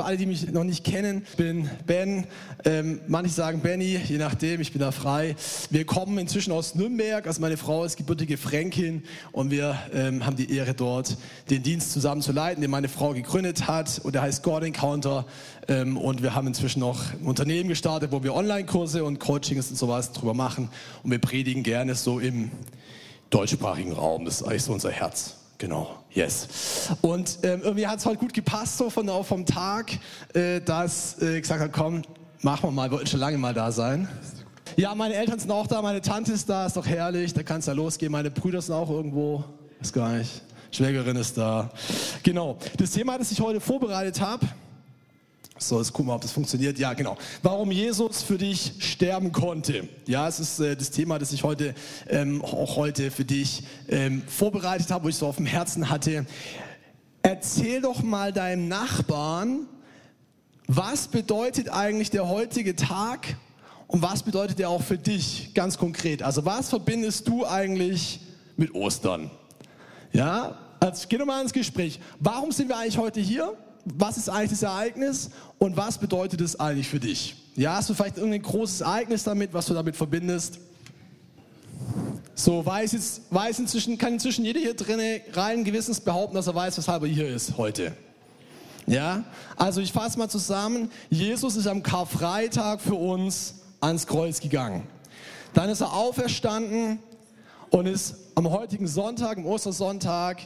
für alle, die mich noch nicht kennen. Bin Ben, ähm, manche sagen Benny, je nachdem, ich bin da frei. Wir kommen inzwischen aus Nürnberg, also meine Frau ist gebürtige Fränkin und wir ähm, haben die Ehre dort, den Dienst zusammen zu leiten, den meine Frau gegründet hat und der heißt God Encounter ähm, und wir haben inzwischen noch ein Unternehmen gestartet, wo wir Online-Kurse und Coachings und sowas drüber machen und wir predigen gerne so im deutschsprachigen Raum, das ist eigentlich so unser Herz. Genau, yes. Und ähm, irgendwie hat es halt gut gepasst, so von, vom Tag, äh, dass äh, gesagt hat, komm, machen wir mal, wollten schon lange mal da sein. Ja, meine Eltern sind auch da, meine Tante ist da, ist doch herrlich, da kann es ja losgehen. Meine Brüder sind auch irgendwo, ist gar nicht. Schwägerin ist da. Genau. Das Thema, das ich heute vorbereitet habe, so, jetzt gucken wir, ob das funktioniert. Ja, genau. Warum Jesus für dich sterben konnte. Ja, es ist äh, das Thema, das ich heute ähm, auch heute für dich ähm, vorbereitet habe, wo ich so auf dem Herzen hatte. Erzähl doch mal deinem Nachbarn, was bedeutet eigentlich der heutige Tag und was bedeutet er auch für dich ganz konkret? Also was verbindest du eigentlich mit Ostern? Ja, also geh doch mal ins Gespräch. Warum sind wir eigentlich heute hier? Was ist eigentlich das Ereignis und was bedeutet es eigentlich für dich? Ja, hast du vielleicht irgendein großes Ereignis damit, was du damit verbindest? So, weiß, jetzt, weiß inzwischen, kann inzwischen jeder hier drinnen rein Gewissens behaupten, dass er weiß, weshalb er hier ist heute. Ja, also ich fasse mal zusammen. Jesus ist am Karfreitag für uns ans Kreuz gegangen. Dann ist er auferstanden und ist am heutigen Sonntag, am Ostersonntag,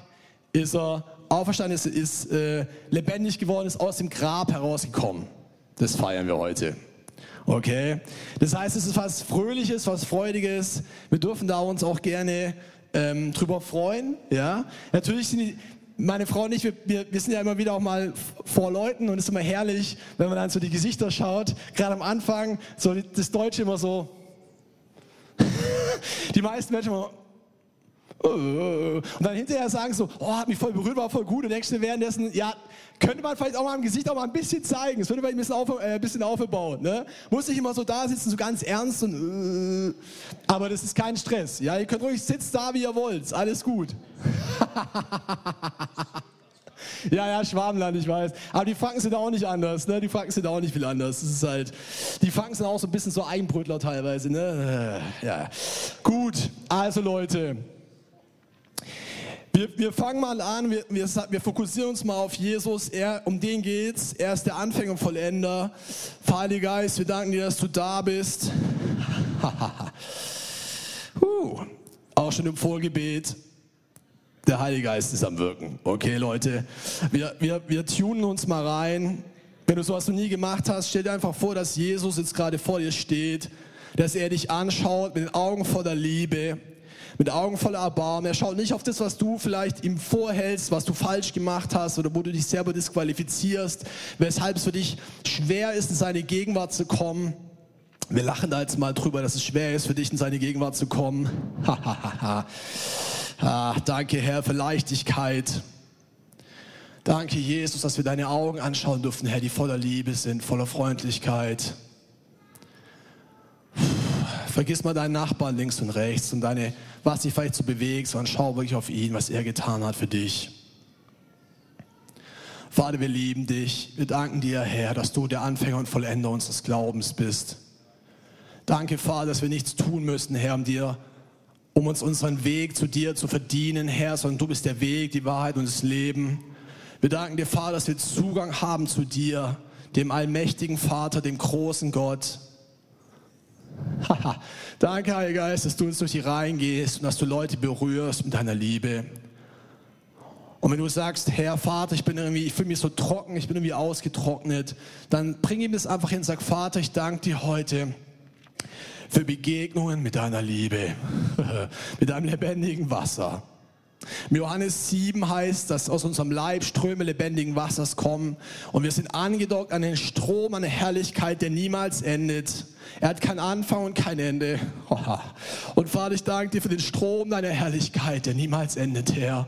ist er auferstanden ist, ist äh, lebendig geworden, ist aus dem Grab herausgekommen. Das feiern wir heute. Okay? Das heißt, es ist was Fröhliches, was Freudiges. Wir dürfen da uns auch gerne ähm, drüber freuen. Ja? Natürlich sind die, meine Frau und ich, wir, wir, sind ja immer wieder auch mal vor Leuten und es ist immer herrlich, wenn man dann so die Gesichter schaut. Gerade am Anfang, so das Deutsche immer so. die meisten Menschen immer, und dann hinterher sagen so, oh, hat mich voll berührt, war voll gut. Und denkst du währenddessen, ja, könnte man vielleicht auch mal im Gesicht auch mal ein bisschen zeigen. Es würde vielleicht ein bisschen, auf, äh, bisschen aufgebaut. Ne? Muss nicht immer so da sitzen, so ganz ernst und, äh, aber das ist kein Stress. Ja, ihr könnt ruhig sitzen da, wie ihr wollt. Alles gut. Ja, ja, Schwarmland, ich weiß. Aber die Franken sind auch nicht anders, ne? Die Franken sind auch nicht viel anders. Das ist halt, die Franken sind auch so ein bisschen so Eigenbrötler teilweise, ne? Äh, ja. Gut, also Leute, wir, wir fangen mal an, wir, wir, wir, fokussieren uns mal auf Jesus, er, um den geht's. Er ist der Anfänger und Vollender. Heiliger Geist, wir danken dir, dass du da bist. uh, auch schon im Vorgebet. Der Heilige Geist ist am Wirken. Okay, Leute, wir, wir, wir tunen uns mal rein. Wenn du sowas noch nie gemacht hast, stell dir einfach vor, dass Jesus jetzt gerade vor dir steht, dass er dich anschaut mit den Augen voller Liebe mit Augen voller Erbarmen. Er schaut nicht auf das, was du vielleicht ihm vorhältst, was du falsch gemacht hast oder wo du dich selber disqualifizierst, weshalb es für dich schwer ist, in seine Gegenwart zu kommen. Wir lachen da jetzt mal drüber, dass es schwer ist, für dich in seine Gegenwart zu kommen. ah, danke, Herr, für Leichtigkeit. Danke, Jesus, dass wir deine Augen anschauen dürfen, Herr, die voller Liebe sind, voller Freundlichkeit. Vergiss mal deinen Nachbarn links und rechts und deine, was dich vielleicht so bewegt, sondern schau wirklich auf ihn, was er getan hat für dich. Vater, wir lieben dich. Wir danken dir, Herr, dass du der Anfänger und Vollender unseres Glaubens bist. Danke, Vater, dass wir nichts tun müssen, Herr, um dir, um uns unseren Weg zu dir zu verdienen, Herr, sondern du bist der Weg, die Wahrheit und das Leben. Wir danken dir, Vater, dass wir Zugang haben zu dir, dem allmächtigen Vater, dem großen Gott. Danke, Heiliger Geist, dass du uns durch die Reihen gehst und dass du Leute berührst mit deiner Liebe. Und wenn du sagst, Herr Vater, ich bin irgendwie, ich fühle mich so trocken, ich bin irgendwie ausgetrocknet, dann bring ihm das einfach hin und sag, Vater, ich danke dir heute für Begegnungen mit deiner Liebe, mit deinem lebendigen Wasser. Im Johannes 7 heißt, dass aus unserem Leib Ströme lebendigen Wassers kommen und wir sind angedockt an den Strom, an der Herrlichkeit, der niemals endet. Er hat keinen Anfang und kein Ende. Und Vater, ich danke dir für den Strom deiner Herrlichkeit, der niemals endet, Herr.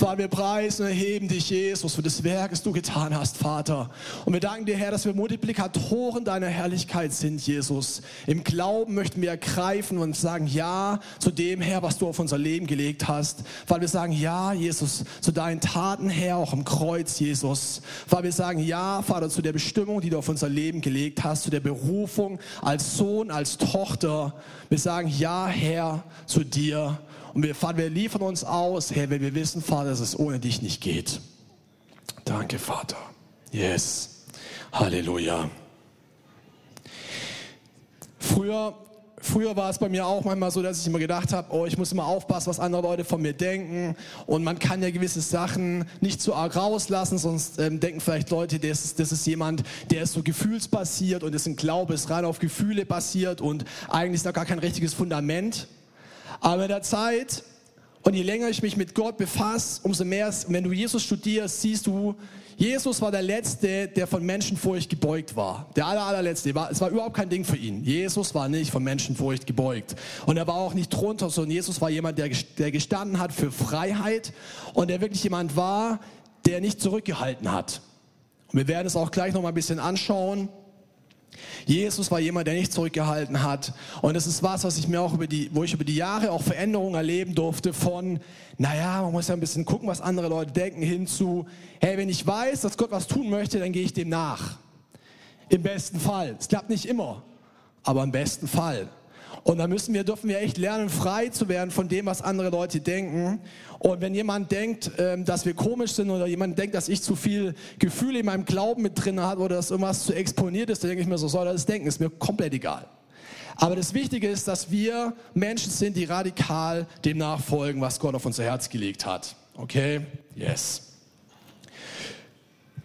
Vater, wir preisen und erheben dich, Jesus, für das Werk, das du getan hast, Vater. Und wir danken dir, Herr, dass wir Multiplikatoren deiner Herrlichkeit sind, Jesus. Im Glauben möchten wir ergreifen und sagen Ja zu dem, Herr, was du auf unser Leben gelegt hast. Weil wir sagen Ja, Jesus, zu deinen Taten, Herr, auch im Kreuz, Jesus. Weil wir sagen Ja, Vater, zu der Bestimmung, die du auf unser Leben gelegt hast, zu der Berufung als Sohn, als Tochter. Wir sagen Ja, Herr, zu dir. Und wir, Vater, wir liefern uns aus, Herr, wenn wir wissen, Vater, dass es ohne dich nicht geht. Danke, Vater. Yes. Halleluja. Früher, früher war es bei mir auch manchmal so, dass ich immer gedacht habe, oh, ich muss immer aufpassen, was andere Leute von mir denken. Und man kann ja gewisse Sachen nicht zu arg rauslassen, sonst ähm, denken vielleicht Leute, das ist, das ist jemand, der ist so gefühlsbasiert und ist ein Glaube, ist rein auf Gefühle basiert und eigentlich ist da gar kein richtiges Fundament. Aber in der Zeit und je länger ich mich mit Gott befasse, umso mehr, wenn du Jesus studierst, siehst du, Jesus war der Letzte, der von Menschenfurcht gebeugt war. Der aller, allerletzte. Es war überhaupt kein Ding für ihn. Jesus war nicht von Menschenfurcht gebeugt. Und er war auch nicht drunter, sondern Jesus war jemand, der, gestanden hat für Freiheit und der wirklich jemand war, der nicht zurückgehalten hat. Und wir werden es auch gleich noch mal ein bisschen anschauen. Jesus war jemand, der nicht zurückgehalten hat. Und das ist was, was ich mir auch über die, wo ich über die Jahre auch Veränderungen erleben durfte von, naja, man muss ja ein bisschen gucken, was andere Leute denken, hinzu, hey, wenn ich weiß, dass Gott was tun möchte, dann gehe ich dem nach. Im besten Fall. Es klappt nicht immer, aber im besten Fall. Und da müssen wir, dürfen wir echt lernen, frei zu werden von dem, was andere Leute denken. Und wenn jemand denkt, ähm, dass wir komisch sind oder jemand denkt, dass ich zu viel Gefühle in meinem Glauben mit drin habe oder dass irgendwas zu exponiert ist, dann denke ich mir, so soll er das denken, ist mir komplett egal. Aber das Wichtige ist, dass wir Menschen sind, die radikal dem nachfolgen, was Gott auf unser Herz gelegt hat. Okay? Yes.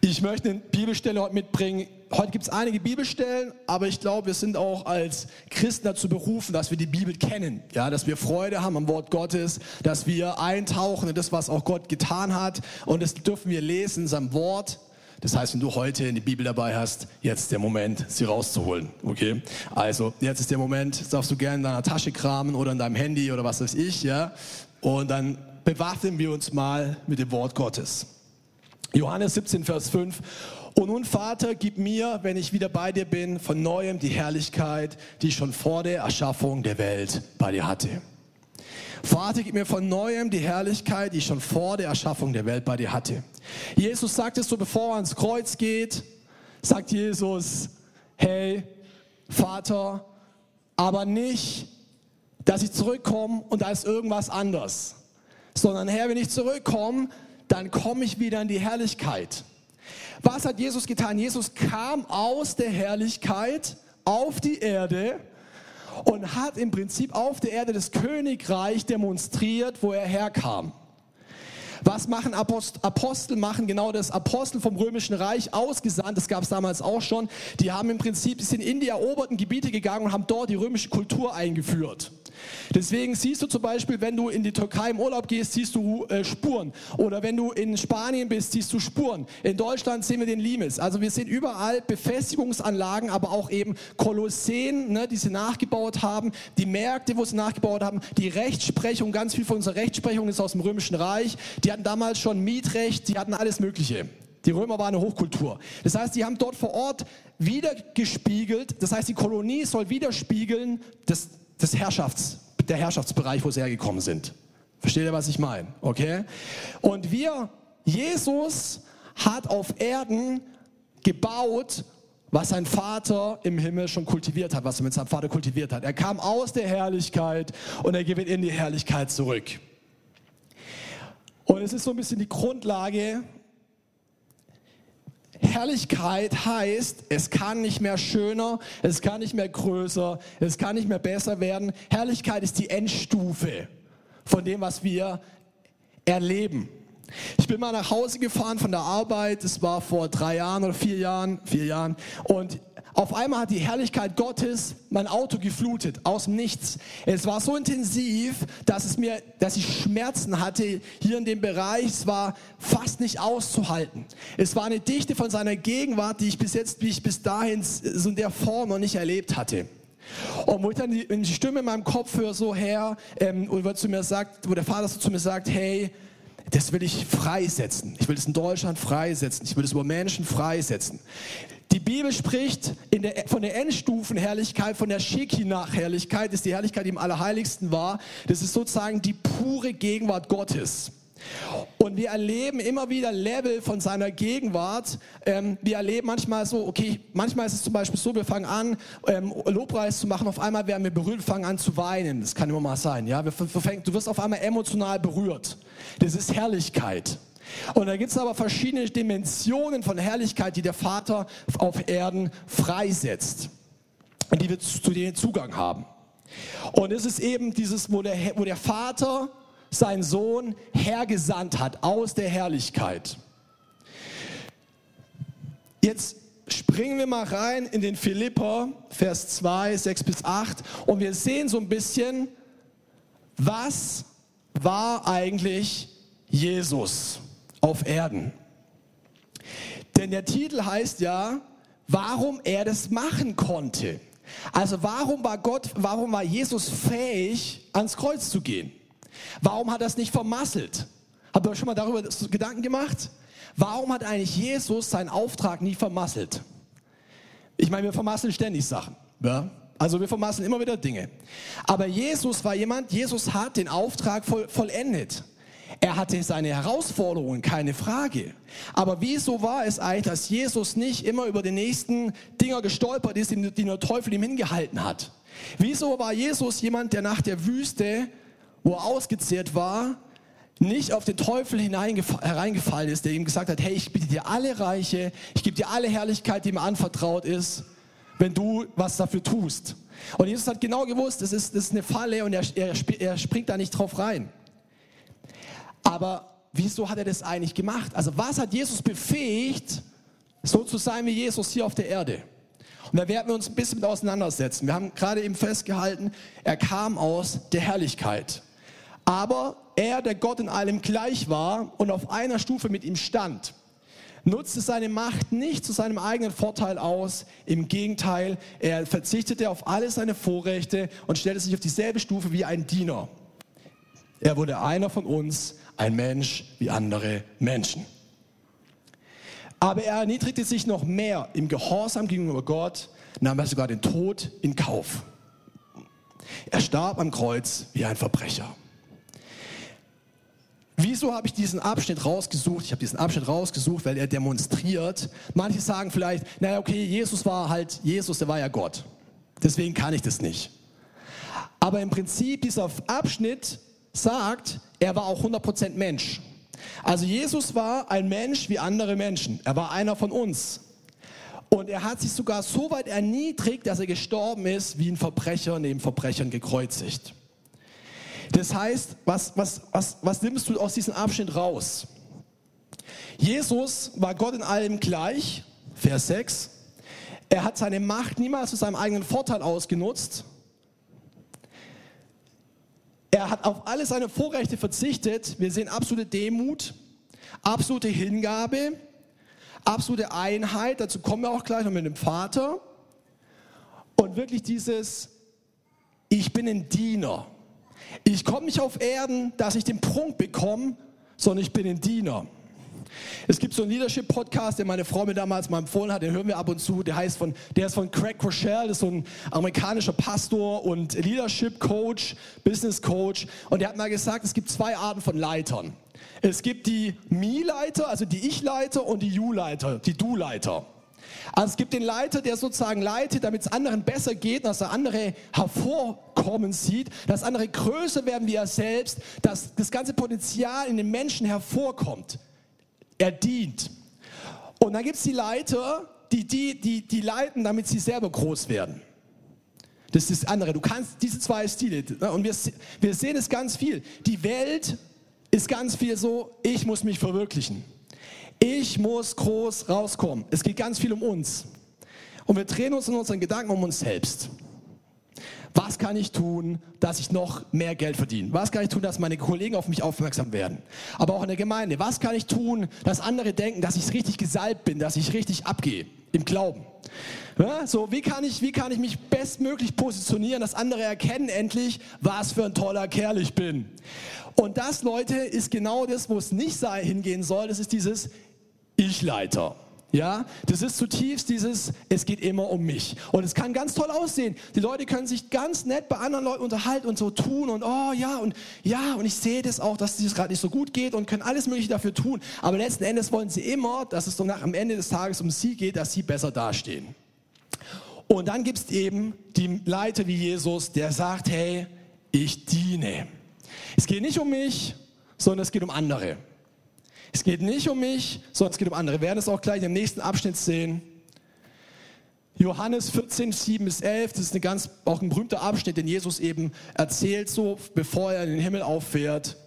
Ich möchte eine Bibelstelle heute mitbringen. Heute gibt es einige Bibelstellen, aber ich glaube, wir sind auch als Christen dazu berufen, dass wir die Bibel kennen. Ja, dass wir Freude haben am Wort Gottes, dass wir eintauchen in das, was auch Gott getan hat. Und das dürfen wir lesen in seinem Wort. Das heißt, wenn du heute die Bibel dabei hast, jetzt der Moment, sie rauszuholen. Okay? Also, jetzt ist der Moment, darfst du gerne in deiner Tasche kramen oder in deinem Handy oder was weiß ich, ja? Und dann bewaffnen wir uns mal mit dem Wort Gottes. Johannes 17, Vers 5. Und nun, Vater, gib mir, wenn ich wieder bei dir bin, von neuem die Herrlichkeit, die ich schon vor der Erschaffung der Welt bei dir hatte. Vater, gib mir von neuem die Herrlichkeit, die ich schon vor der Erschaffung der Welt bei dir hatte. Jesus sagt es so, bevor er ans Kreuz geht, sagt Jesus, hey, Vater, aber nicht, dass ich zurückkomme und da ist irgendwas anders, sondern Herr, wenn ich zurückkomme, dann komme ich wieder in die Herrlichkeit. Was hat Jesus getan? Jesus kam aus der Herrlichkeit auf die Erde und hat im Prinzip auf der Erde das Königreich demonstriert, wo er herkam. Was machen Apostel? Apostel machen genau das. Apostel vom Römischen Reich ausgesandt, das gab es damals auch schon. Die haben im Prinzip, sind in die eroberten Gebiete gegangen und haben dort die römische Kultur eingeführt. Deswegen siehst du zum Beispiel, wenn du in die Türkei im Urlaub gehst, siehst du äh, Spuren. Oder wenn du in Spanien bist, siehst du Spuren. In Deutschland sehen wir den Limes. Also wir sehen überall Befestigungsanlagen, aber auch eben Kolosseen, ne, die sie nachgebaut haben, die Märkte, wo sie nachgebaut haben, die Rechtsprechung, ganz viel von unserer Rechtsprechung ist aus dem Römischen Reich. Die hatten damals schon Mietrecht, die hatten alles Mögliche. Die Römer waren eine Hochkultur. Das heißt, die haben dort vor Ort wiedergespiegelt, das heißt, die Kolonie soll widerspiegeln das des Herrschafts, der Herrschaftsbereich, wo sie hergekommen sind. Versteht ihr, was ich meine? Okay? Und wir, Jesus hat auf Erden gebaut, was sein Vater im Himmel schon kultiviert hat, was er mit seinem Vater kultiviert hat. Er kam aus der Herrlichkeit und er geht in die Herrlichkeit zurück. Und es ist so ein bisschen die Grundlage Herrlichkeit heißt, es kann nicht mehr schöner, es kann nicht mehr größer, es kann nicht mehr besser werden. Herrlichkeit ist die Endstufe von dem, was wir erleben. Ich bin mal nach Hause gefahren von der Arbeit, es war vor drei Jahren oder vier Jahren, vier Jahren, und auf einmal hat die Herrlichkeit Gottes mein Auto geflutet, aus dem Nichts. Es war so intensiv, dass es mir, dass ich Schmerzen hatte hier in dem Bereich. Es war fast nicht auszuhalten. Es war eine Dichte von seiner Gegenwart, die ich bis jetzt, wie ich bis dahin so in der Form noch nicht erlebt hatte. Und wo ich dann die, die Stimme in meinem Kopf höre, so Herr, ähm, wo, zu mir sagt, wo der Vater so zu mir sagt, hey, das will ich freisetzen. Ich will das in Deutschland freisetzen. Ich will das über Menschen freisetzen. Die Bibel spricht der, von der Endstufenherrlichkeit, von der Shekinah-Herrlichkeit, das ist die Herrlichkeit, die im Allerheiligsten war. Das ist sozusagen die pure Gegenwart Gottes. Und wir erleben immer wieder Level von seiner Gegenwart. Ähm, wir erleben manchmal so, okay, manchmal ist es zum Beispiel so, wir fangen an, ähm, Lobpreis zu machen, auf einmal werden wir berührt, fangen an zu weinen. Das kann immer mal sein, ja. Wir, wir, du wirst auf einmal emotional berührt. Das ist Herrlichkeit. Und da gibt es aber verschiedene Dimensionen von Herrlichkeit, die der Vater auf Erden freisetzt die wir zu denen Zugang haben. Und es ist eben dieses, wo der, wo der Vater seinen Sohn hergesandt hat aus der Herrlichkeit. Jetzt springen wir mal rein in den Philipper, Vers 2, 6 bis 8 und wir sehen so ein bisschen, was war eigentlich Jesus auf Erden? Denn der Titel heißt ja, warum er das machen konnte. Also warum war Gott, warum war Jesus fähig, ans Kreuz zu gehen? Warum hat er es nicht vermasselt? Habt ihr euch schon mal darüber Gedanken gemacht? Warum hat eigentlich Jesus seinen Auftrag nie vermasselt? Ich meine, wir vermasseln ständig Sachen. Ja? Also wir vermasseln immer wieder Dinge. Aber Jesus war jemand, Jesus hat den Auftrag voll, vollendet. Er hatte seine Herausforderungen, keine Frage. Aber wieso war es eigentlich, dass Jesus nicht immer über die nächsten Dinger gestolpert ist, die der Teufel ihm hingehalten hat? Wieso war Jesus jemand, der nach der Wüste wo er ausgezehrt war, nicht auf den Teufel hereingefallen ist, der ihm gesagt hat, hey, ich biete dir alle Reiche, ich gebe dir alle Herrlichkeit, die mir anvertraut ist, wenn du was dafür tust. Und Jesus hat genau gewusst, das ist, ist eine Falle und er, er, er springt da nicht drauf rein. Aber wieso hat er das eigentlich gemacht? Also was hat Jesus befähigt, so zu sein wie Jesus hier auf der Erde? Und da werden wir uns ein bisschen mit auseinandersetzen. Wir haben gerade eben festgehalten, er kam aus der Herrlichkeit. Aber er, der Gott in allem gleich war und auf einer Stufe mit ihm stand, nutzte seine Macht nicht zu seinem eigenen Vorteil aus. Im Gegenteil, er verzichtete auf alle seine Vorrechte und stellte sich auf dieselbe Stufe wie ein Diener. Er wurde einer von uns, ein Mensch wie andere Menschen. Aber er erniedrigte sich noch mehr im Gehorsam gegenüber Gott, nahm er sogar den Tod in Kauf. Er starb am Kreuz wie ein Verbrecher. Wieso habe ich diesen Abschnitt rausgesucht? Ich habe diesen Abschnitt rausgesucht, weil er demonstriert. Manche sagen vielleicht, naja, okay, Jesus war halt Jesus, der war ja Gott. Deswegen kann ich das nicht. Aber im Prinzip, dieser Abschnitt sagt, er war auch 100% Mensch. Also Jesus war ein Mensch wie andere Menschen. Er war einer von uns. Und er hat sich sogar so weit erniedrigt, dass er gestorben ist, wie ein Verbrecher neben Verbrechern gekreuzigt. Das heißt, was, was, was, was nimmst du aus diesem Abschnitt raus? Jesus war Gott in allem gleich, Vers 6. Er hat seine Macht niemals zu seinem eigenen Vorteil ausgenutzt. Er hat auf alle seine Vorrechte verzichtet. Wir sehen absolute Demut, absolute Hingabe, absolute Einheit. Dazu kommen wir auch gleich noch mit dem Vater. Und wirklich dieses, ich bin ein Diener. Ich komme nicht auf Erden, dass ich den Prunk bekomme, sondern ich bin ein Diener. Es gibt so einen Leadership-Podcast, den meine Frau mir damals mal empfohlen hat, den hören wir ab und zu. Der heißt von, der ist von Craig Rochelle, das ist so ein amerikanischer Pastor und Leadership-Coach, Business-Coach. Und der hat mal gesagt, es gibt zwei Arten von Leitern. Es gibt die Me-Leiter, also die Ich-Leiter und die You-Leiter, die Du-Leiter. Also es gibt den Leiter, der sozusagen leitet, damit es anderen besser geht, dass er andere hervorkommen sieht, dass andere größer werden wie er selbst, dass das ganze Potenzial in den Menschen hervorkommt. Er dient. Und dann gibt es die Leiter, die, die, die, die leiten, damit sie selber groß werden. Das ist das andere. Du kannst diese zwei Stile. Ne, und wir, wir sehen es ganz viel. Die Welt ist ganz viel so, ich muss mich verwirklichen. Ich muss groß rauskommen. Es geht ganz viel um uns. Und wir drehen uns in unseren Gedanken um uns selbst. Was kann ich tun, dass ich noch mehr Geld verdiene? Was kann ich tun, dass meine Kollegen auf mich aufmerksam werden? Aber auch in der Gemeinde. Was kann ich tun, dass andere denken, dass ich richtig gesalbt bin, dass ich richtig abgehe im Glauben? Ja, so, wie kann, ich, wie kann ich mich bestmöglich positionieren, dass andere erkennen endlich, was für ein toller Kerl ich bin. Und das, Leute, ist genau das, wo es nicht hingehen soll. Das ist dieses Ich-Leiter. Ja, das ist zutiefst dieses, es geht immer um mich. Und es kann ganz toll aussehen. Die Leute können sich ganz nett bei anderen Leuten unterhalten und so tun und oh ja und ja und ich sehe das auch, dass es gerade nicht so gut geht und können alles Mögliche dafür tun. Aber letzten Endes wollen sie immer, dass es am Ende des Tages um sie geht, dass sie besser dastehen. Und dann gibt es eben die Leiter wie Jesus, der sagt, hey, ich diene. Es geht nicht um mich, sondern es geht um andere. Es geht nicht um mich, sondern es geht um andere. Wir werden es auch gleich im nächsten Abschnitt sehen. Johannes 14, 7 bis 11, das ist eine ganz, auch ein berühmter Abschnitt, den Jesus eben erzählt, so bevor er in den Himmel auffährt.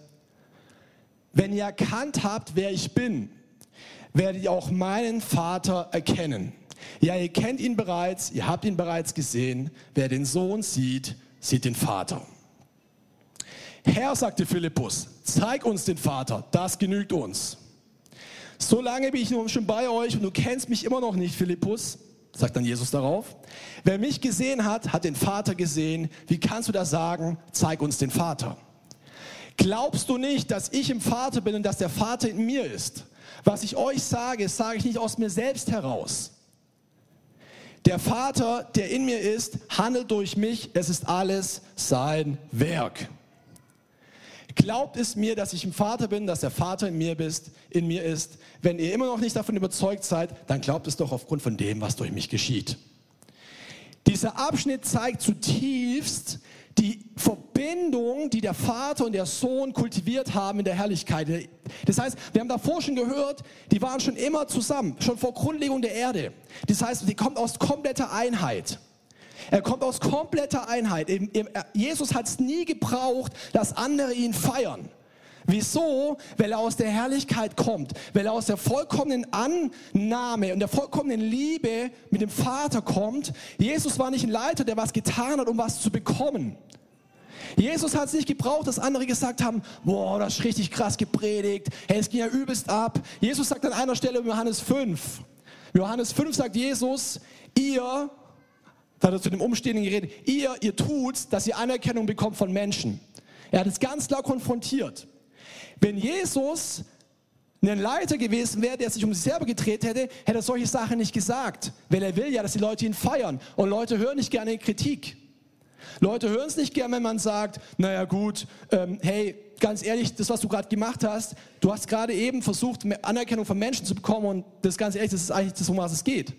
Wenn ihr erkannt habt, wer ich bin, werdet ihr auch meinen Vater erkennen. Ja, ihr kennt ihn bereits, ihr habt ihn bereits gesehen. Wer den Sohn sieht, sieht den Vater. Herr, sagte Philippus, zeig uns den Vater, das genügt uns. So lange bin ich nun schon bei euch und du kennst mich immer noch nicht, Philippus, sagt dann Jesus darauf. Wer mich gesehen hat, hat den Vater gesehen. Wie kannst du das sagen? Zeig uns den Vater. Glaubst du nicht, dass ich im Vater bin und dass der Vater in mir ist? Was ich euch sage, sage ich nicht aus mir selbst heraus. Der Vater, der in mir ist, handelt durch mich. Es ist alles sein Werk. Glaubt es mir, dass ich im Vater bin, dass der Vater in mir, bist, in mir ist. Wenn ihr immer noch nicht davon überzeugt seid, dann glaubt es doch aufgrund von dem, was durch mich geschieht. Dieser Abschnitt zeigt zutiefst die Verbindung, die der Vater und der Sohn kultiviert haben in der Herrlichkeit. Das heißt, wir haben davor schon gehört, die waren schon immer zusammen, schon vor Grundlegung der Erde. Das heißt, die kommt aus kompletter Einheit. Er kommt aus kompletter Einheit. Jesus hat es nie gebraucht, dass andere ihn feiern. Wieso? Weil er aus der Herrlichkeit kommt, weil er aus der vollkommenen Annahme und der vollkommenen Liebe mit dem Vater kommt. Jesus war nicht ein Leiter, der was getan hat, um was zu bekommen. Jesus hat es nicht gebraucht, dass andere gesagt haben, boah, das ist richtig krass gepredigt, hey, es ging ja übelst ab. Jesus sagt an einer Stelle in Johannes 5, Johannes 5 sagt Jesus, ihr da hat er zu dem Umstehenden geredet. Ihr, ihr tut, dass ihr Anerkennung bekommt von Menschen. Er hat es ganz klar konfrontiert. Wenn Jesus ein Leiter gewesen wäre, der sich um sich selber gedreht hätte, hätte er solche Sachen nicht gesagt. Weil er will ja, dass die Leute ihn feiern. Und Leute hören nicht gerne Kritik. Leute hören es nicht gerne, wenn man sagt, naja gut, ähm, hey, ganz ehrlich, das, was du gerade gemacht hast, du hast gerade eben versucht, Anerkennung von Menschen zu bekommen und das ganz ehrlich, das ist eigentlich das, um was es geht.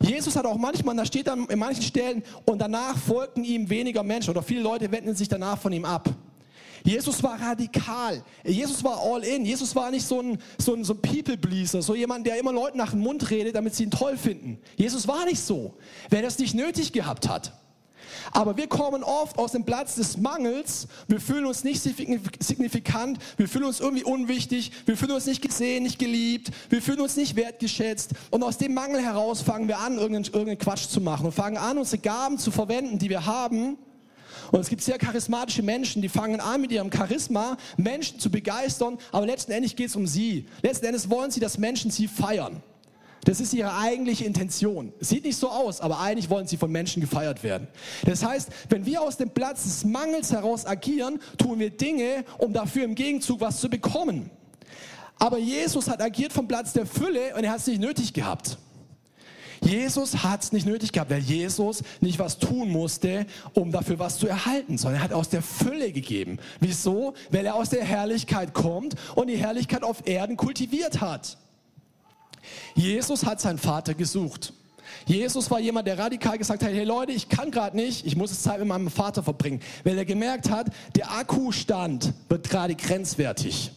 Jesus hat auch manchmal, da steht dann in manchen Stellen, und danach folgten ihm weniger Menschen oder viele Leute wenden sich danach von ihm ab. Jesus war radikal. Jesus war all in. Jesus war nicht so ein, so ein, so ein People-Pleaser, so jemand, der immer Leuten nach dem Mund redet, damit sie ihn toll finden. Jesus war nicht so. Wer das nicht nötig gehabt hat. Aber wir kommen oft aus dem Platz des Mangels. Wir fühlen uns nicht signifikant. Wir fühlen uns irgendwie unwichtig. Wir fühlen uns nicht gesehen, nicht geliebt. Wir fühlen uns nicht wertgeschätzt. Und aus dem Mangel heraus fangen wir an, irgendeinen, irgendeinen Quatsch zu machen und fangen an, unsere Gaben zu verwenden, die wir haben. Und es gibt sehr charismatische Menschen, die fangen an mit ihrem Charisma, Menschen zu begeistern, aber letzten Endes geht es um sie. Letzten Endes wollen sie, dass Menschen sie feiern. Das ist ihre eigentliche Intention. Sieht nicht so aus, aber eigentlich wollen sie von Menschen gefeiert werden. Das heißt, wenn wir aus dem Platz des Mangels heraus agieren, tun wir Dinge, um dafür im Gegenzug was zu bekommen. Aber Jesus hat agiert vom Platz der Fülle und er hat es nicht nötig gehabt. Jesus hat es nicht nötig gehabt, weil Jesus nicht was tun musste, um dafür was zu erhalten, sondern er hat aus der Fülle gegeben. Wieso? Weil er aus der Herrlichkeit kommt und die Herrlichkeit auf Erden kultiviert hat. Jesus hat seinen Vater gesucht. Jesus war jemand, der radikal gesagt hat, hey Leute, ich kann gerade nicht, ich muss Zeit mit meinem Vater verbringen, weil er gemerkt hat, der Akkustand wird gerade grenzwertig.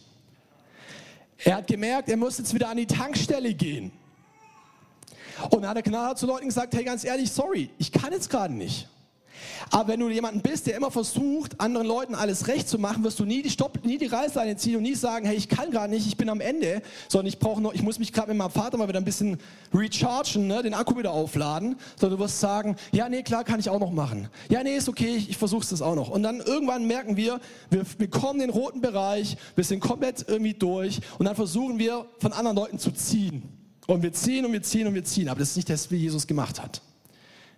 Er hat gemerkt, er muss jetzt wieder an die Tankstelle gehen. Und dann hat er knallhart zu Leuten gesagt, hey ganz ehrlich, sorry, ich kann jetzt gerade nicht. Aber wenn du jemanden bist, der immer versucht, anderen Leuten alles recht zu machen, wirst du nie die, Stopp, nie die Reißleine ziehen und nie sagen, hey, ich kann gerade nicht, ich bin am Ende, sondern ich brauche noch, ich muss mich gerade mit meinem Vater mal wieder ein bisschen rechargen, ne, den Akku wieder aufladen, sondern du wirst sagen, ja, nee, klar, kann ich auch noch machen. Ja, nee, ist okay, ich, ich versuche es auch noch. Und dann irgendwann merken wir, wir, wir kommen in den roten Bereich, wir sind komplett irgendwie durch und dann versuchen wir, von anderen Leuten zu ziehen. Und wir ziehen und wir ziehen und wir ziehen. Aber das ist nicht das, wie Jesus gemacht hat.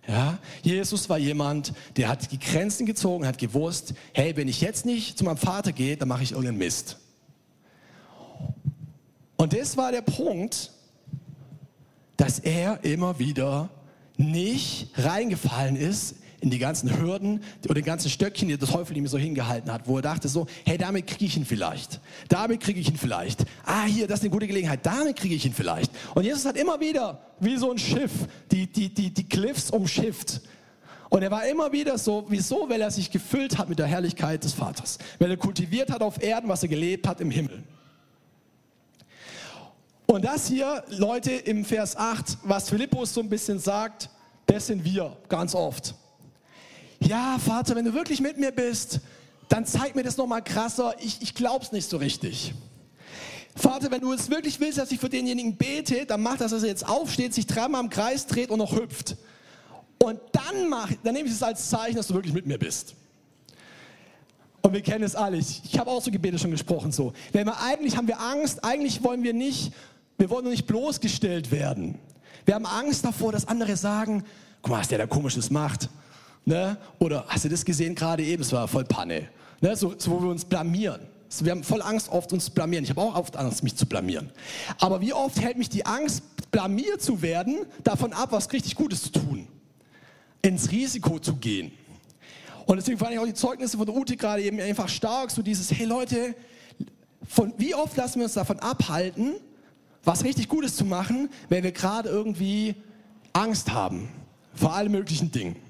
Ja, Jesus war jemand, der hat die Grenzen gezogen, hat gewusst, hey, wenn ich jetzt nicht zu meinem Vater gehe, dann mache ich irgendeinen Mist. Und das war der Punkt, dass er immer wieder nicht reingefallen ist in die ganzen Hürden oder den ganzen Stöckchen, die der Teufel ihm so hingehalten hat, wo er dachte so, hey, damit kriege ich ihn vielleicht. Damit kriege ich ihn vielleicht. Ah, hier, das ist eine gute Gelegenheit. Damit kriege ich ihn vielleicht. Und Jesus hat immer wieder, wie so ein Schiff, die, die, die, die Cliffs umschifft. Und er war immer wieder so, wieso? Weil er sich gefüllt hat mit der Herrlichkeit des Vaters. Weil er kultiviert hat auf Erden, was er gelebt hat im Himmel. Und das hier, Leute, im Vers 8, was Philippus so ein bisschen sagt, das sind wir ganz oft ja, Vater, wenn du wirklich mit mir bist, dann zeig mir das nochmal krasser. Ich, ich glaub's nicht so richtig. Vater, wenn du es wirklich willst, dass ich für denjenigen bete, dann mach das, dass er jetzt aufsteht, sich dreimal im Kreis dreht und noch hüpft. Und dann mach, dann nehme ich es als Zeichen, dass du wirklich mit mir bist. Und wir kennen es alle. Ich, ich habe auch so Gebete schon gesprochen so. Wenn wir eigentlich haben wir Angst, eigentlich wollen wir nicht, wir wollen nicht bloßgestellt werden. Wir haben Angst davor, dass andere sagen, guck mal, was der da komisches macht. Ne? Oder hast du das gesehen gerade eben? Es war voll Panne. Ne? So, so, wo wir uns blamieren. Wir haben voll Angst, oft uns zu blamieren. Ich habe auch oft Angst, mich zu blamieren. Aber wie oft hält mich die Angst, blamiert zu werden, davon ab, was richtig Gutes zu tun? Ins Risiko zu gehen. Und deswegen fand ich auch die Zeugnisse von der Ute gerade eben einfach stark, so dieses, hey Leute, von wie oft lassen wir uns davon abhalten, was richtig Gutes zu machen, wenn wir gerade irgendwie Angst haben vor allen möglichen Dingen.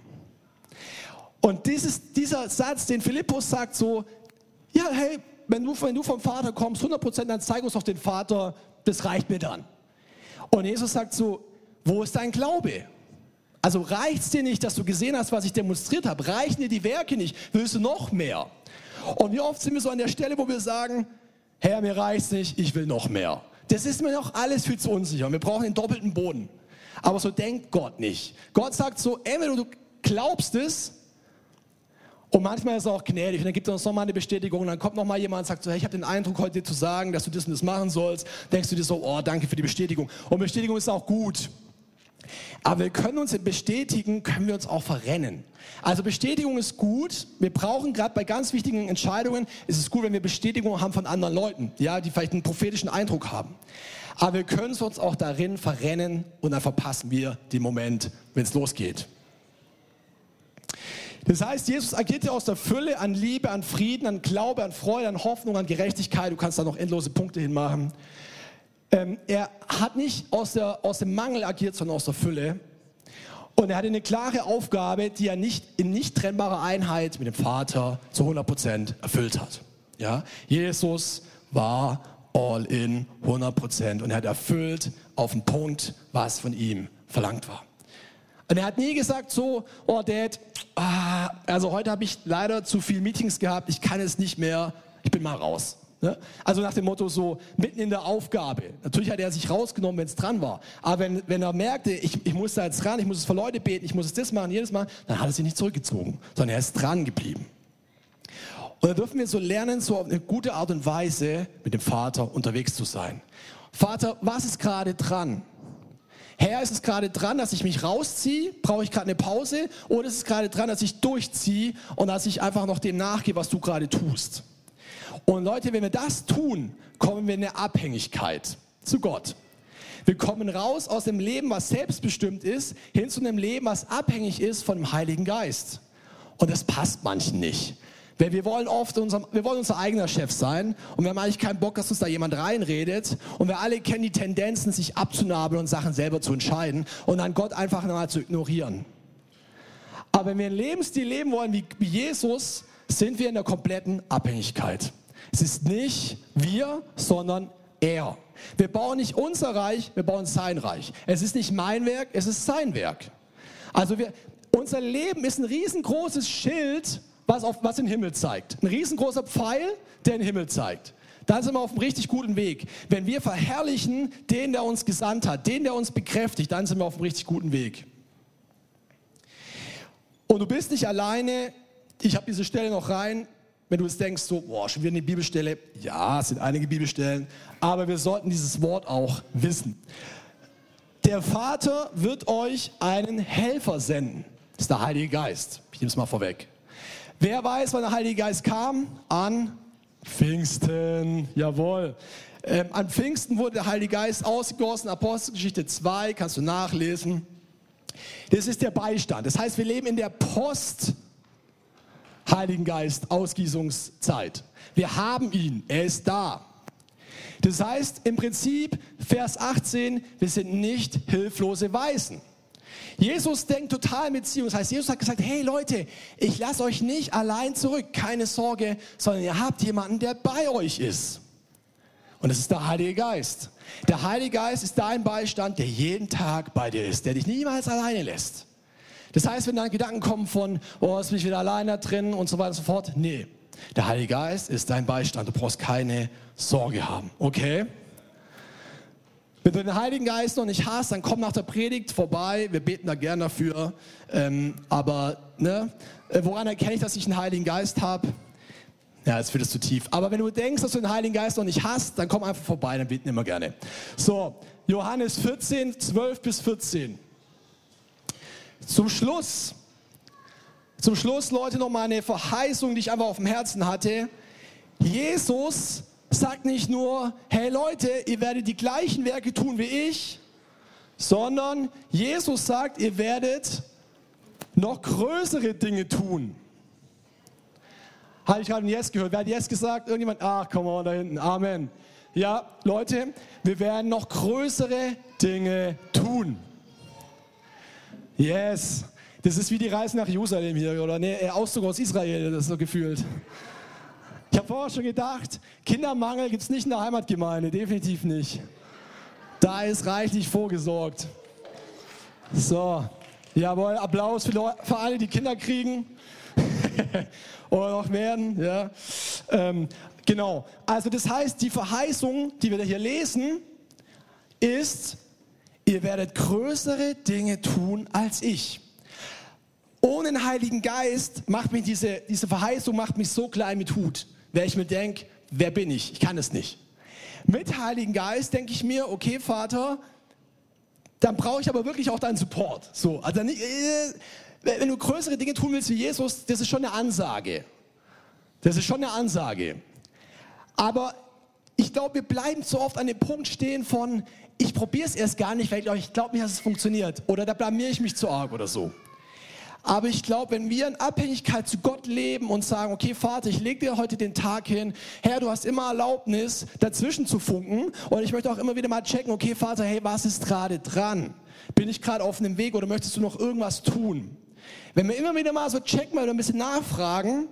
Und dieses, dieser Satz, den Philippus sagt so, ja, hey, wenn du, wenn du vom Vater kommst, 100% dann zeig uns doch den Vater, das reicht mir dann. Und Jesus sagt so, wo ist dein Glaube? Also reicht es dir nicht, dass du gesehen hast, was ich demonstriert habe? Reichen dir die Werke nicht? Willst du noch mehr? Und wie oft sind wir so an der Stelle, wo wir sagen, Herr, mir reicht's nicht, ich will noch mehr. Das ist mir noch alles viel zu unsicher. Wir brauchen den doppelten Boden. Aber so denkt Gott nicht. Gott sagt so, entweder du glaubst es und manchmal ist er auch gnädig und dann gibt er uns nochmal eine Bestätigung und dann kommt nochmal jemand und sagt so, hey, ich habe den Eindruck, heute dir zu sagen, dass du das und das machen sollst. Denkst du dir so, oh, danke für die Bestätigung. Und Bestätigung ist auch gut. Aber wir können uns bestätigen, können wir uns auch verrennen. Also Bestätigung ist gut. Wir brauchen gerade bei ganz wichtigen Entscheidungen, ist es gut, wenn wir Bestätigung haben von anderen Leuten, ja, die vielleicht einen prophetischen Eindruck haben. Aber wir können uns auch darin verrennen und dann verpassen wir den Moment, wenn es losgeht. Das heißt, Jesus agiert ja aus der Fülle an Liebe, an Frieden, an Glaube, an Freude, an Hoffnung, an Gerechtigkeit. Du kannst da noch endlose Punkte hinmachen. Ähm, er hat nicht aus, der, aus dem Mangel agiert, sondern aus der Fülle. Und er hatte eine klare Aufgabe, die er nicht in nicht trennbarer Einheit mit dem Vater zu 100 Prozent erfüllt hat. Ja? Jesus war all in 100 Prozent und er hat erfüllt auf den Punkt, was von ihm verlangt war. Und er hat nie gesagt so, oh Dad, ah, also heute habe ich leider zu viele Meetings gehabt, ich kann es nicht mehr, ich bin mal raus. Ne? Also nach dem Motto so, mitten in der Aufgabe. Natürlich hat er sich rausgenommen, wenn es dran war. Aber wenn, wenn er merkte, ich, ich muss da jetzt ran, ich muss es für Leute beten, ich muss es das machen, jedes Mal, dann hat er sich nicht zurückgezogen, sondern er ist dran geblieben. Und da dürfen wir so lernen, so auf eine gute Art und Weise mit dem Vater unterwegs zu sein. Vater, was ist gerade dran? Herr, ist es gerade dran, dass ich mich rausziehe? Brauche ich gerade eine Pause? Oder ist es gerade dran, dass ich durchziehe und dass ich einfach noch dem nachgehe, was du gerade tust? Und Leute, wenn wir das tun, kommen wir in eine Abhängigkeit zu Gott. Wir kommen raus aus dem Leben, was selbstbestimmt ist, hin zu einem Leben, was abhängig ist von dem Heiligen Geist. Und das passt manchen nicht. Weil wir wollen oft unser, wir wollen unser eigener Chef sein und wir haben eigentlich keinen Bock, dass uns da jemand reinredet. Und wir alle kennen die Tendenzen, sich abzunabeln und Sachen selber zu entscheiden und dann Gott einfach mal zu ignorieren. Aber wenn wir einen Lebensstil leben wollen wie, Jesus, sind wir in der kompletten Abhängigkeit. Es ist nicht wir, sondern er. Wir bauen nicht unser Reich, wir bauen sein Reich. Es ist nicht mein Werk, es ist sein Werk. Also wir, unser Leben ist ein riesengroßes Schild was, auf, was den Himmel zeigt. Ein riesengroßer Pfeil, der den Himmel zeigt. Dann sind wir auf einem richtig guten Weg. Wenn wir verherrlichen den, der uns gesandt hat, den, der uns bekräftigt, dann sind wir auf einem richtig guten Weg. Und du bist nicht alleine. Ich habe diese Stelle noch rein. Wenn du jetzt denkst, so, boah, schon wieder eine Bibelstelle. Ja, es sind einige Bibelstellen. Aber wir sollten dieses Wort auch wissen. der Vater wird euch einen Helfer senden. Das ist der Heilige Geist. Ich nehme es mal vorweg. Wer weiß, wann der Heilige Geist kam? An Pfingsten. Jawohl. Ähm, an Pfingsten wurde der Heilige Geist ausgegossen. Apostelgeschichte 2, kannst du nachlesen. Das ist der Beistand. Das heißt, wir leben in der Post- Heiligen Geist Ausgießungszeit. Wir haben ihn, er ist da. Das heißt im Prinzip, Vers 18, wir sind nicht hilflose Weisen. Jesus denkt total mit Beziehung. Das heißt, Jesus hat gesagt, hey Leute, ich lasse euch nicht allein zurück, keine Sorge, sondern ihr habt jemanden, der bei euch ist. Und das ist der Heilige Geist. Der Heilige Geist ist dein Beistand, der jeden Tag bei dir ist, der dich niemals alleine lässt. Das heißt, wenn dann Gedanken kommen von, oh, jetzt bin ich wieder alleine drin und so weiter und so fort, nee. Der Heilige Geist ist dein Beistand. Du brauchst keine Sorge haben. Okay? Wenn du den Heiligen Geist noch nicht hast, dann komm nach der Predigt vorbei. Wir beten da gern dafür. Ähm, aber ne, äh, woran erkenne ich, dass ich einen Heiligen Geist habe? Ja, jetzt wird es zu tief. Aber wenn du denkst, dass du den Heiligen Geist noch nicht hast, dann komm einfach vorbei, dann beten wir immer gerne. So, Johannes 14, 12 bis 14. Zum Schluss, zum Schluss, Leute, noch mal eine Verheißung, die ich einfach auf dem Herzen hatte. Jesus sagt nicht nur, hey Leute, ihr werdet die gleichen Werke tun wie ich, sondern Jesus sagt, ihr werdet noch größere Dinge tun. Habe ich gerade ein Yes gehört? Wer hat Yes gesagt? Irgendjemand? Ach, komm mal da hinten. Amen. Ja, Leute, wir werden noch größere Dinge tun. Yes. Das ist wie die Reise nach Jerusalem hier, oder? Nee, Auszug aus Israel, das ist so gefühlt. Vorher schon gedacht, Kindermangel gibt es nicht in der Heimatgemeinde, definitiv nicht. Da ist reichlich vorgesorgt. So, jawohl, Applaus für, für alle, die Kinder kriegen. Oder noch werden, ja. Ähm, genau, also das heißt, die Verheißung, die wir hier lesen, ist, ihr werdet größere Dinge tun als ich. Ohne den Heiligen Geist macht mich diese, diese Verheißung macht mich so klein mit Hut, weil ich mir denke, wer bin ich? Ich kann es nicht. Mit Heiligen Geist denke ich mir, okay, Vater, dann brauche ich aber wirklich auch deinen Support. So, also nicht, äh, wenn du größere Dinge tun willst wie Jesus, das ist schon eine Ansage. Das ist schon eine Ansage. Aber ich glaube, wir bleiben zu oft an dem Punkt stehen von, ich probiere es erst gar nicht, weil ich glaube nicht, dass es funktioniert. Oder da blamiere ich mich zu arg oder so. Aber ich glaube, wenn wir in Abhängigkeit zu Gott leben und sagen, okay, Vater, ich lege dir heute den Tag hin, Herr, du hast immer Erlaubnis, dazwischen zu funken. Und ich möchte auch immer wieder mal checken, okay, Vater, hey, was ist gerade dran? Bin ich gerade auf einem Weg oder möchtest du noch irgendwas tun? Wenn wir immer wieder mal so checken oder ein bisschen nachfragen,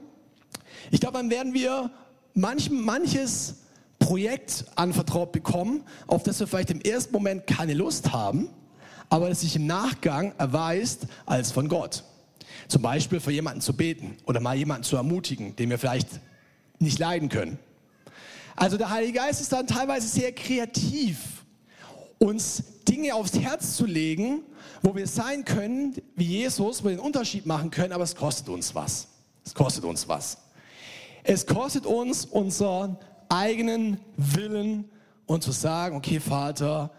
ich glaube, dann werden wir manch, manches Projekt anvertraut bekommen, auf das wir vielleicht im ersten Moment keine Lust haben, aber das sich im Nachgang erweist als von Gott. Zum Beispiel für jemanden zu beten oder mal jemanden zu ermutigen, den wir vielleicht nicht leiden können. Also der Heilige Geist ist dann teilweise sehr kreativ, uns Dinge aufs Herz zu legen, wo wir sein können wie Jesus, wo wir den Unterschied machen können, aber es kostet uns was. Es kostet uns was. Es kostet uns unseren eigenen Willen und zu sagen, okay Vater,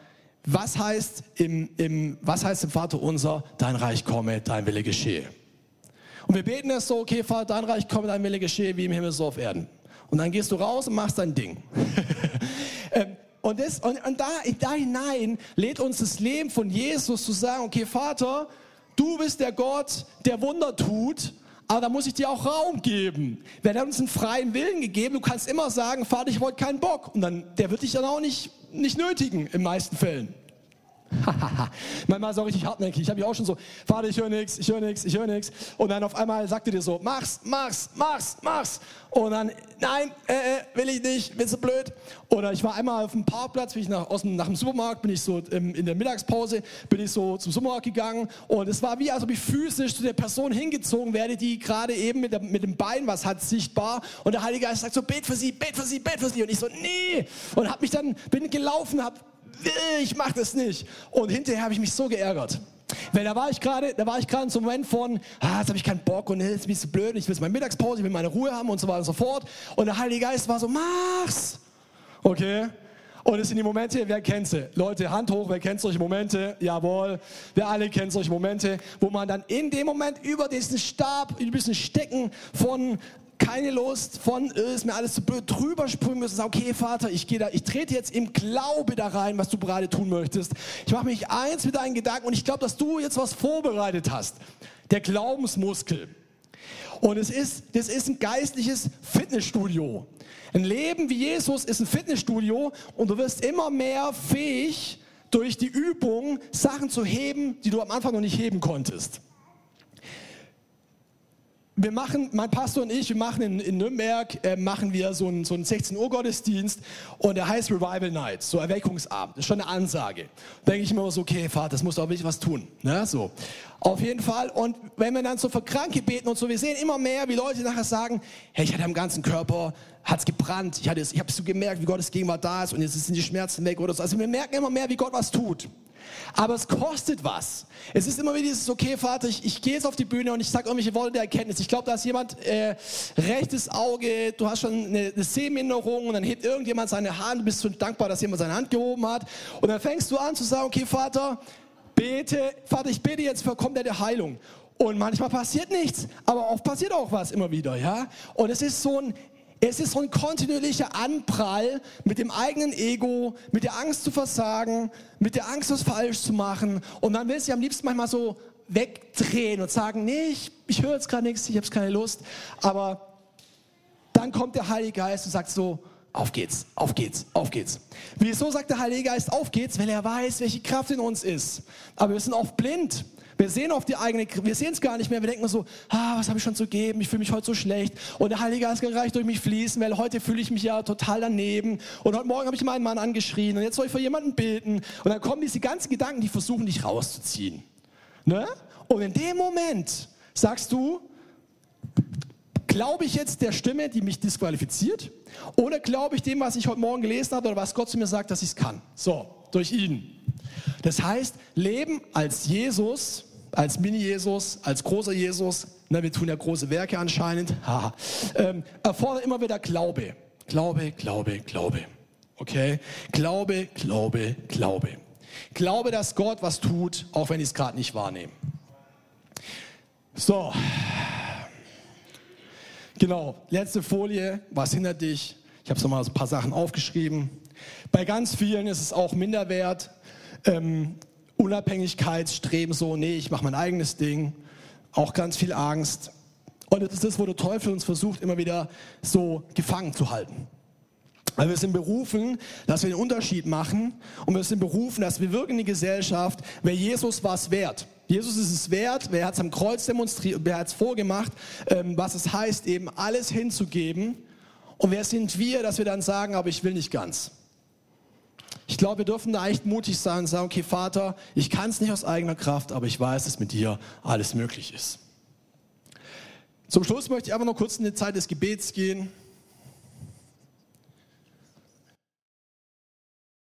was heißt im, im, was heißt im Vater unser, dein Reich komme, dein Wille geschehe. Und wir beten es so, okay Vater, dein Reich komme, dein Wille geschehe, wie im Himmel so auf Erden. Und dann gehst du raus und machst dein Ding. Ähm, und, das, und, und da, da hinein lädt uns das Leben von Jesus zu sagen, okay Vater, du bist der Gott, der Wunder tut aber da muss ich dir auch Raum geben. Weil er hat uns einen freien Willen gegeben. Du kannst immer sagen, Vater, ich wollte keinen Bock. Und dann, der wird dich dann auch nicht, nicht nötigen, in meisten Fällen. Manchmal ist auch richtig hartnäckig. Ich habe mich auch schon so, Vater, ich höre nichts, ich höre nichts, ich höre nichts. Und dann auf einmal sagt er dir so, mach's, mach's, mach's, mach's. Und dann, nein, äh, äh, will ich nicht, bist du blöd. Oder ich war einmal auf dem Parkplatz, bin ich nach, aus dem, nach dem Supermarkt, bin ich so ähm, in der Mittagspause, bin ich so zum Supermarkt gegangen. Und es war wie, als ob ich physisch zu der Person hingezogen werde, die gerade eben mit, der, mit dem Bein was hat, sichtbar. Und der Heilige Geist sagt so, bet für sie, bet für sie, bet für sie. Und ich so, nee. Und hab mich dann, bin gelaufen, hab ich mach das nicht. Und hinterher habe ich mich so geärgert. Weil da war ich gerade, da war ich gerade einem Moment von, ah, jetzt habe ich keinen Bock und jetzt ich so blöd ich will meine Mittagspause, ich will meine Ruhe haben und so weiter und so fort. Und der Heilige Geist war so, mach's. Okay. Und es sind die Momente, wer kennt sie? Leute, Hand hoch, wer kennt solche Momente? Jawohl, wir alle kennen solche Momente, wo man dann in dem Moment über diesen Stab, über diesen Stecken von keine Lust von, äh, ist mir alles zu blöd, drüber springen müssen, sagen, okay, Vater, ich gehe da, ich trete jetzt im Glaube da rein, was du gerade tun möchtest. Ich mache mich eins mit deinen Gedanken und ich glaube, dass du jetzt was vorbereitet hast. Der Glaubensmuskel. Und es ist, das ist ein geistliches Fitnessstudio. Ein Leben wie Jesus ist ein Fitnessstudio und du wirst immer mehr fähig, durch die Übung Sachen zu heben, die du am Anfang noch nicht heben konntest wir machen, mein Pastor und ich, wir machen in, in Nürnberg, äh, machen wir so einen, so einen 16 Uhr Gottesdienst und der heißt Revival Night, so Erweckungsabend. Das ist schon eine Ansage. Denke ich mir immer so, okay, Vater, das muss doch wirklich was tun. Ne? So. Auf jeden Fall. Und wenn wir dann so für Kranke beten und so, wir sehen immer mehr, wie Leute nachher sagen, hey, ich hatte am ganzen Körper, hat's gebrannt, ich, es, ich habe so gemerkt, wie Gottes Gegenwart da ist und jetzt sind die Schmerzen weg oder so. Also wir merken immer mehr, wie Gott was tut. Aber es kostet was. Es ist immer wieder dieses, okay, Vater, ich, ich gehe jetzt auf die Bühne und ich sage irgendwelche Worte der Erkenntnis. Ich glaube, da ist jemand, äh, rechtes Auge, du hast schon eine, eine Sehminderung und dann hebt irgendjemand seine Hand, du bist so dankbar, dass jemand seine Hand gehoben hat. Und dann fängst du an zu sagen, okay, Vater, bete, Vater, ich bete jetzt für komplette Heilung. Und manchmal passiert nichts, aber oft passiert auch was immer wieder, ja. Und es ist so ein es ist so ein kontinuierlicher Anprall mit dem eigenen Ego, mit der Angst zu versagen, mit der Angst, was falsch zu machen. Und man will sich am liebsten manchmal so wegdrehen und sagen, nee, ich, ich höre jetzt gerade nichts, ich habe keine Lust. Aber dann kommt der Heilige Geist und sagt so, auf geht's, auf geht's, auf geht's. Wieso sagt der Heilige Geist, auf geht's? Weil er weiß, welche Kraft in uns ist. Aber wir sind oft blind. Wir sehen auf die eigene, wir sehen es gar nicht mehr. Wir denken so, ah, was habe ich schon zu geben? Ich fühle mich heute so schlecht. Und der Heilige Geist kann gleich durch mich fließen, weil heute fühle ich mich ja total daneben. Und heute Morgen habe ich meinen Mann angeschrien und jetzt soll ich für jemanden beten. Und dann kommen diese ganzen Gedanken, die versuchen, dich rauszuziehen. Ne? Und in dem Moment sagst du, glaube ich jetzt der Stimme, die mich disqualifiziert? Oder glaube ich dem, was ich heute Morgen gelesen habe oder was Gott zu mir sagt, dass ich es kann? So, durch ihn. Das heißt, leben als Jesus als Mini-Jesus, als großer Jesus, na, wir tun ja große Werke anscheinend, ähm, erfordert immer wieder Glaube. Glaube, Glaube, Glaube. Okay? Glaube, Glaube, Glaube. Glaube, dass Gott was tut, auch wenn ich es gerade nicht wahrnehme. So. Genau, letzte Folie. Was hindert dich? Ich habe so mal so ein paar Sachen aufgeschrieben. Bei ganz vielen ist es auch Minderwert. Ähm, Unabhängigkeitsstreben, so, nee, ich mache mein eigenes Ding, auch ganz viel Angst. Und das ist das, wo der Teufel uns versucht, immer wieder so gefangen zu halten. Weil wir sind berufen, dass wir den Unterschied machen und wir sind berufen, dass wir wirken in die Gesellschaft, wer Jesus was wert. Jesus ist es wert, wer hat es am Kreuz demonstriert, wer hat es vorgemacht, ähm, was es heißt, eben alles hinzugeben. Und wer sind wir, dass wir dann sagen, aber ich will nicht ganz. Ich glaube, wir dürfen da echt mutig sein und sagen, okay, Vater, ich kann es nicht aus eigener Kraft, aber ich weiß, dass mit dir alles möglich ist. Zum Schluss möchte ich aber noch kurz in die Zeit des Gebets gehen.